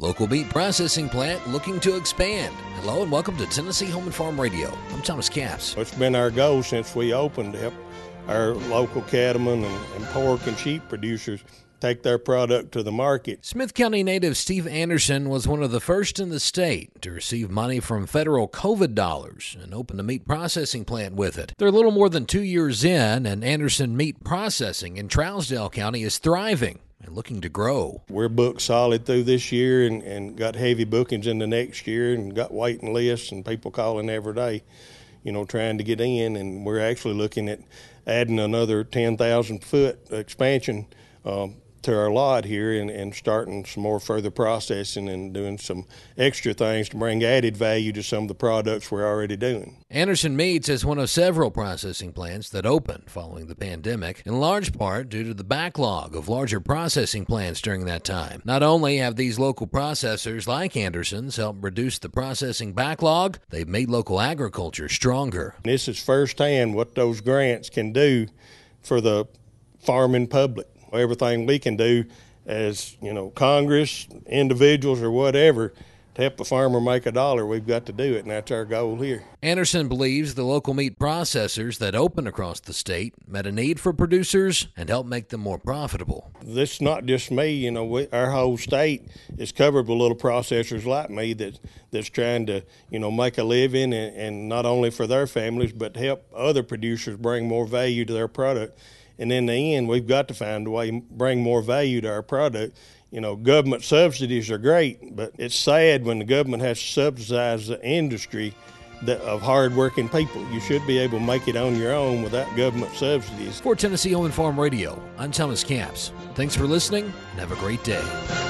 Local meat processing plant looking to expand. Hello and welcome to Tennessee Home and Farm Radio. I'm Thomas Capps. It's been our goal since we opened to help our local cattlemen and, and pork and sheep producers take their product to the market. Smith County native Steve Anderson was one of the first in the state to receive money from federal COVID dollars and opened a meat processing plant with it. They're a little more than two years in, and Anderson Meat Processing in Trousdale County is thriving and looking to grow. We're booked solid through this year and, and got heavy bookings in the next year and got waiting lists and people calling every day, you know, trying to get in. And we're actually looking at adding another 10,000 foot expansion um, to our lot here and, and starting some more further processing and doing some extra things to bring added value to some of the products we're already doing. Anderson Meats is one of several processing plants that opened following the pandemic, in large part due to the backlog of larger processing plants during that time. Not only have these local processors like Anderson's helped reduce the processing backlog, they've made local agriculture stronger. This is firsthand what those grants can do for the farming public everything we can do as you know Congress, individuals, or whatever to help the farmer make a dollar, we've got to do it, and that's our goal here. Anderson believes the local meat processors that open across the state met a need for producers and help make them more profitable. This is not just me, you know, we, our whole state is covered with little processors like me that that's trying to, you know, make a living and, and not only for their families but help other producers bring more value to their product and in the end, we've got to find a way to bring more value to our product. You know, government subsidies are great, but it's sad when the government has to subsidize the industry of hardworking people. You should be able to make it on your own without government subsidies. For Tennessee and Farm Radio, I'm Thomas Capps. Thanks for listening and have a great day.